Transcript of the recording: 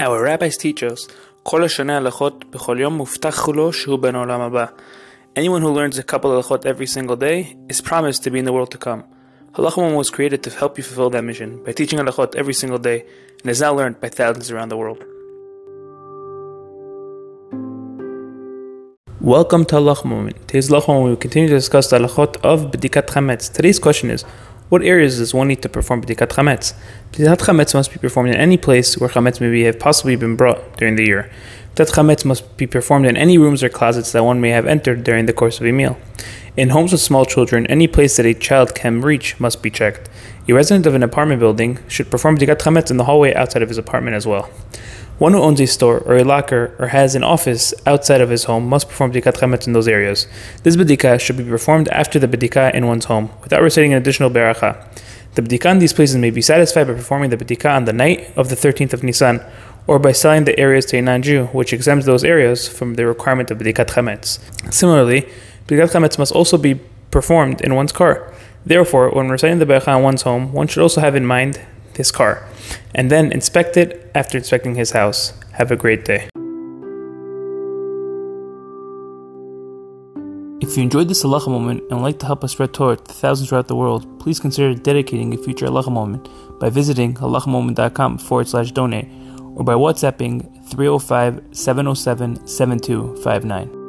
Our rabbis teach us, כל השנה הלכות בכל יום מובטח לו שהוא בן העולם הבא. Anyone who learns a couple of הלכות every single day is promised to be in the world to come. Halachim was created to help you fulfill that mission by teaching halachot every single day and is now learned by thousands around the world. Welcome to Halacha Moment. Today's Halach we will continue to discuss the halachot of B'dikat Chametz. Today's question is, what areas does one need to perform B'dikat Chametz? B'dikat Chametz must be performed in any place where Chametz may have possibly been brought during the year. That chametz must be performed in any rooms or closets that one may have entered during the course of a meal. In homes with small children, any place that a child can reach must be checked. A resident of an apartment building should perform b'dikat chametz in the hallway outside of his apartment as well. One who owns a store or a locker or has an office outside of his home must perform b'dikat chametz in those areas. This b'dika should be performed after the b'dika in one's home, without reciting an additional beracha. The b'dika in these places may be satisfied by performing the b'dika on the night of the 13th of Nisan, or by selling the areas to a non-Jew, which exempts those areas from the requirement of B'dikat Chametz. Similarly, B'dikat Chametz must also be performed in one's car. Therefore, when reciting the Beracha in one's home, one should also have in mind his car, and then inspect it after inspecting his house. Have a great day. If you enjoyed this halacha moment and would like to help us spread Torah to thousands throughout the world, please consider dedicating a future halacha moment by visiting halachamoment.com forward slash donate or by WhatsApping 305 707 7259.